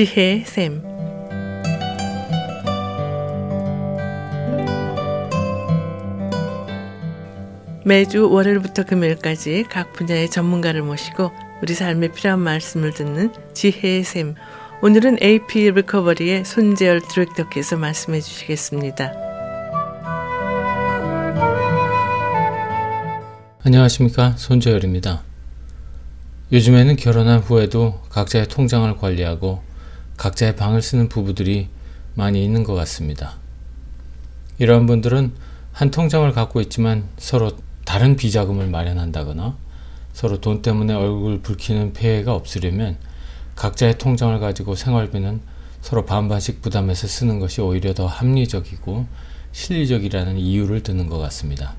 지혜의 샘. 매주 월요일부터 금요일까지 각 분야의 전문가를 모시고 우리 삶에 필요한 말씀을 듣는 지혜의 샘. 오늘은 AP 리커버리의 손재열 디렉터께서 말씀해 주시겠습니다. 안녕하십니까. 손재열입니다. 요즘에는 결혼한 후에도 각자의 통장을 관리하고 각자의 방을 쓰는 부부들이 많이 있는 것 같습니다. 이러한 분들은 한 통장을 갖고 있지만 서로 다른 비자금을 마련한다거나 서로 돈 때문에 얼굴 붉히는 폐해가 없으려면 각자의 통장을 가지고 생활비는 서로 반반씩 부담해서 쓰는 것이 오히려 더 합리적이고 실리적이라는 이유를 드는 것 같습니다.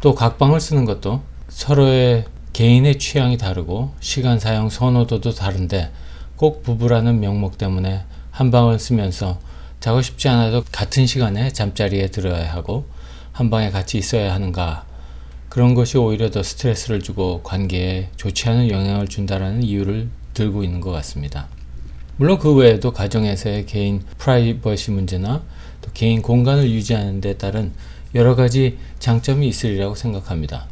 또 각방을 쓰는 것도 서로의 개인의 취향이 다르고 시간 사용 선호도도 다른데 꼭 부부라는 명목 때문에 한 방을 쓰면서 자고 싶지 않아도 같은 시간에 잠자리에 들어야 하고 한 방에 같이 있어야 하는가 그런 것이 오히려 더 스트레스를 주고 관계에 좋지 않은 영향을 준다라는 이유를 들고 있는 것 같습니다. 물론 그 외에도 가정에서의 개인 프라이버시 문제나 또 개인 공간을 유지하는 데 따른 여러 가지 장점이 있으리라고 생각합니다.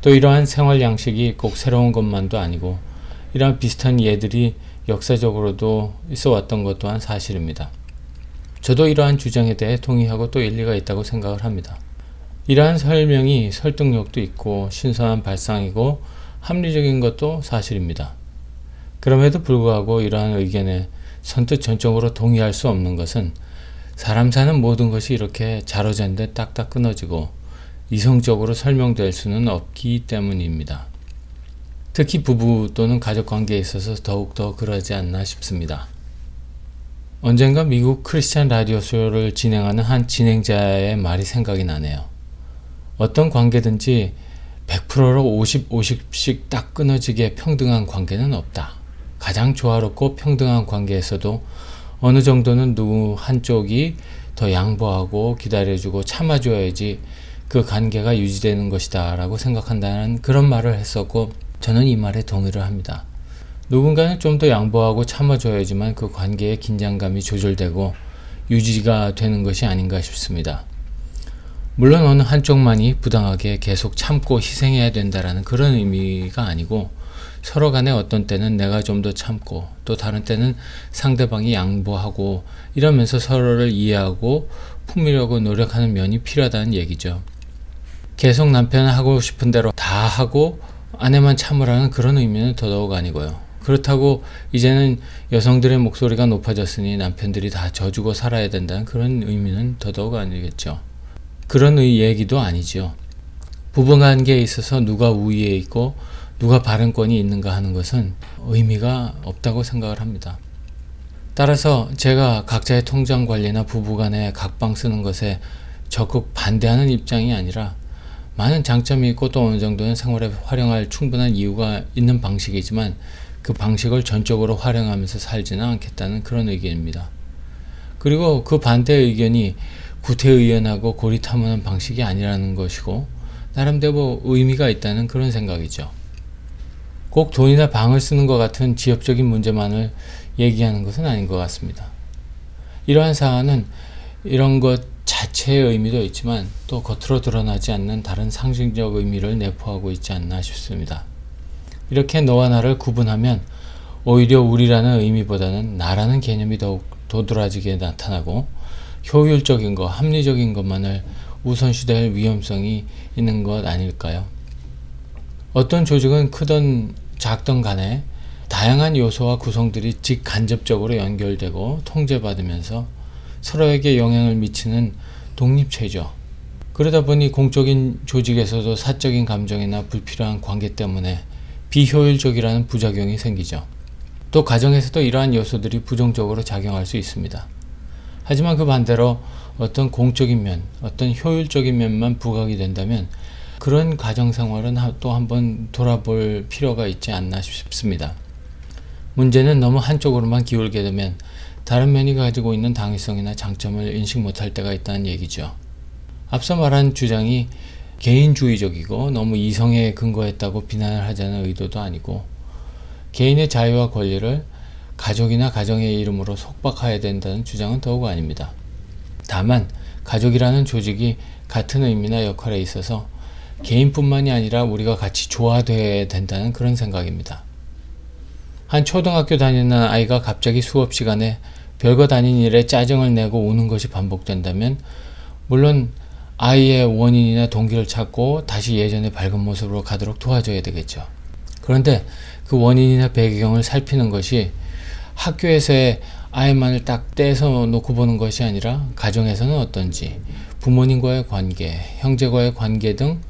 또 이러한 생활 양식이 꼭 새로운 것만도 아니고 이러한 비슷한 예들이 역사적으로도 있어 왔던 것 또한 사실입니다. 저도 이러한 주장에 대해 동의하고 또 일리가 있다고 생각을 합니다. 이러한 설명이 설득력도 있고 신선한 발상이고 합리적인 것도 사실입니다. 그럼에도 불구하고 이러한 의견에 선뜻 전적으로 동의할 수 없는 것은 사람 사는 모든 것이 이렇게 자로잔 듯 딱딱 끊어지고 이성적으로 설명될 수는 없기 때문입니다. 특히 부부 또는 가족 관계에 있어서 더욱더 그러지 않나 싶습니다. 언젠가 미국 크리스찬 라디오 쇼를 진행하는 한 진행자의 말이 생각이 나네요. 어떤 관계든지 100%로 50, 50씩 딱 끊어지게 평등한 관계는 없다. 가장 조화롭고 평등한 관계에서도 어느 정도는 누구 한쪽이 더 양보하고 기다려주고 참아줘야지 그 관계가 유지되는 것이다 라고 생각한다는 그런 말을 했었고 저는 이 말에 동의를 합니다. 누군가는 좀 더 양보하고 참아줘야지만 그 관계의 긴장감이 조절되고 유지가 되는 것이 아닌가 싶습니다. 물론 어느 한쪽만이 부당하게 계속 참고 희생해야 된다라는 그런 의미가 아니고 서로 간에 어떤 때는 내가 좀 더 참고 또 다른 때는 상대방이 양보하고 이러면서 서로를 이해하고 품으려고 노력하는 면이 필요하다는 얘기죠. 계속 남편은 하고 싶은 대로 다 하고 아내만 참으라는 그런 의미는 더더욱 아니고요. 그렇다고 이제는 여성들의 목소리가 높아졌으니 남편들이 다 져주고 살아야 된다는 그런 의미는 더더욱 아니겠죠. 그런 의 얘기도 아니죠. 부부관계에 있어서 누가 우위에 있고 누가 발언권이 있는가 하는 것은 의미가 없다고 생각을 합니다. 따라서 제가 각자의 통장 관리나 부부간에 각방 쓰는 것에 적극 반대하는 입장이 아니라 많은 장점이 있고 또 어느 정도는 생활에 활용할 충분한 이유가 있는 방식이지만 그 방식을 전적으로 활용하면서 살지는 않겠다는 그런 의견입니다. 그리고 그 반대 의견이 구태의연하고 고리타문한 방식이 아니라는 것이고 나름대로 의미가 있다는 그런 생각이죠. 꼭 돈이나 방을 쓰는 것 같은 지엽적인 문제만을 얘기하는 것은 아닌 것 같습니다. 이러한 사안은 이런 것 자체의 의미도 있지만 또 겉으로 드러나지 않는 다른 상징적 의미를 내포하고 있지 않나 싶습니다. 이렇게 너와 나를 구분하면 오히려 우리라는 의미보다는 나라는 개념이 더욱 도드라지게 나타나고 효율적인 것, 합리적인 것만을 우선시될 위험성이 있는 것 아닐까요? 어떤 조직은 크던 작던 간에 다양한 요소와 구성들이 직간접적으로 연결되고 통제받으면서 서로에게 영향을 미치는 독립체죠. 그러다 보니 공적인 조직에서도 사적인 감정이나 불필요한 관계 때문에 비효율적이라는 부작용이 생기죠. 또 가정에서도 이러한 요소들이 부정적으로 작용할 수 있습니다. 하지만 그 반대로 어떤 공적인 면, 어떤 효율적인 면만 부각이 된다면 그런 가정 생활은 또 한번 돌아볼 필요가 있지 않나 싶습니다. 문제는 너무 한쪽으로만 기울게 되면 다른 면이 가지고 있는 당위성이나 장점을 인식 못할 때가 있다는 얘기죠. 앞서 말한 주장이 개인주의적이고 너무 이성에 근거했다고 비난을 하자는 의도도 아니고 개인의 자유와 권리를 가족이나 가정의 이름으로 속박해야 된다는 주장은 더욱 아닙니다. 다만 가족이라는 조직이 같은 의미나 역할에 있어서 개인뿐만이 아니라 우리가 같이 조화되어야 된다는 그런 생각입니다. 한 초등학교 다니는 아이가 갑자기 수업 시간에 별거 다닌 일에 짜증을 내고 우는 것이 반복된다면 물론 아이의 원인이나 동기를 찾고 다시 예전의 밝은 모습으로 가도록 도와줘야 되겠죠. 그런데 그 원인이나 배경을 살피는 것이 학교에서의 아이만을 딱 떼서 놓고 보는 것이 아니라 가정에서는 어떤지 부모님과의 관계, 형제과의 관계 등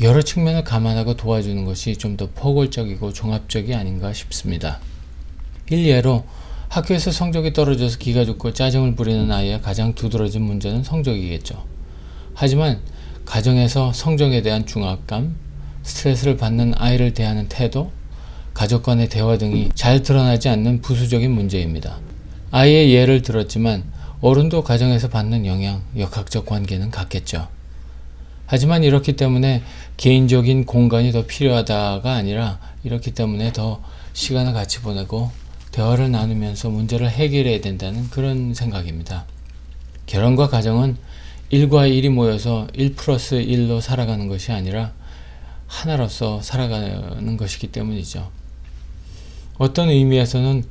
여러 측면을 감안하고 도와주는 것이 좀 더 포괄적이고 종합적이 아닌가 싶습니다. 일례로 학교에서 성적이 떨어져서 기가 죽고 짜증을 부리는 아이의 가장 두드러진 문제는 성적이겠죠. 하지만 가정에서 성적에 대한 중압감, 스트레스를 받는 아이를 대하는 태도, 가족 간의 대화 등이 잘 드러나지 않는 부수적인 문제입니다. 아이의 예를 들었지만 어른도 가정에서 받는 영향, 역학적 관계는 같겠죠. 하지만 이렇기 때문에 개인적인 공간이 더 필요하다가 아니라 이렇기 때문에 더 시간을 같이 보내고 대화를 나누면서 문제를 해결해야 된다는 그런 생각입니다. 결혼과 가정은 1과 1이 모여서 1 플러스 1로 살아가는 것이 아니라 하나로서 살아가는 것이기 때문이죠. 어떤 의미에서는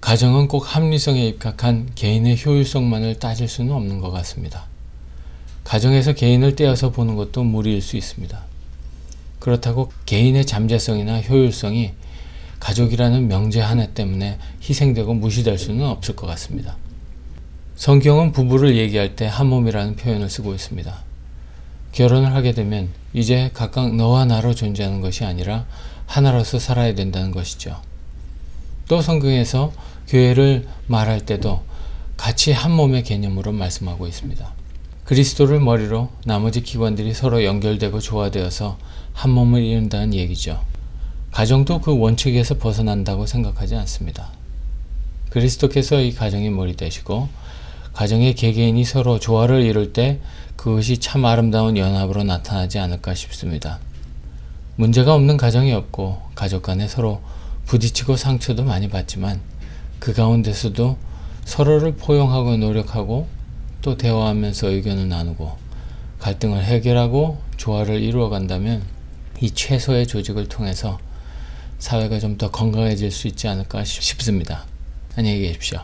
가정은 꼭 합리성에 입각한 개인의 효율성만을 따질 수는 없는 것 같습니다. 가정에서 개인을 떼어서 보는 것도 무리일 수 있습니다. 그렇다고 개인의 잠재성이나 효율성이 가족이라는 명제 하나 때문에 희생되고 무시될 수는 없을 것 같습니다. 성경은 부부를 얘기할 때 한 몸이라는 표현을 쓰고 있습니다. 결혼을 하게 되면 이제 각각 너와 나로 존재하는 것이 아니라 하나로서 살아야 된다는 것이죠. 또 성경에서 교회를 말할 때도 같이 한 몸의 개념으로 말씀하고 있습니다. 그리스도를 머리로 나머지 기관들이 서로 연결되고 조화되어서 한 몸을 이룬다는 얘기죠. 가정도 그 원칙에서 벗어난다고 생각하지 않습니다. 그리스도께서 이 가정의 머리 되시고 가정의 개개인이 서로 조화를 이룰 때 그것이 참 아름다운 연합으로 나타나지 않을까 싶습니다. 문제가 없는 가정이 없고 가족 간에 서로 부딪히고 상처도 많이 받지만 그 가운데서도 서로를 포용하고 노력하고 또 대화하면서 의견을 나누고 갈등을 해결하고 조화를 이루어 간다면 이 최소의 조직을 통해서 사회가 좀 더 건강해질 수 있지 않을까 싶습니다. 안녕히 계십시오.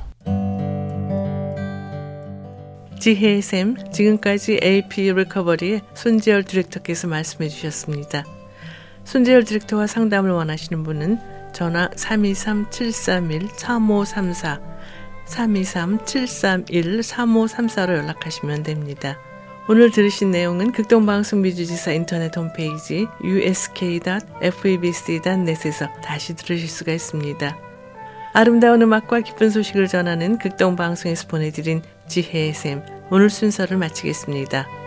지혜의 샘, 지금까지 AP 리커버리의 손재열 디렉터께서 말씀해 주셨습니다. 손재열 디렉터와 상담을 원하시는 분은 전화 323-731-3534, 323-731-3534로 연락하시면 됩니다. 오늘 들으신 내용은 극동방송 미주지사 인터넷 홈페이지 usk.febc.net에서 다시 들으실 수가 있습니다. 아름다운 음악과 기쁜 소식을 전하는 극동방송에서 보내드린 지혜의 샘 오늘 순서를 마치겠습니다.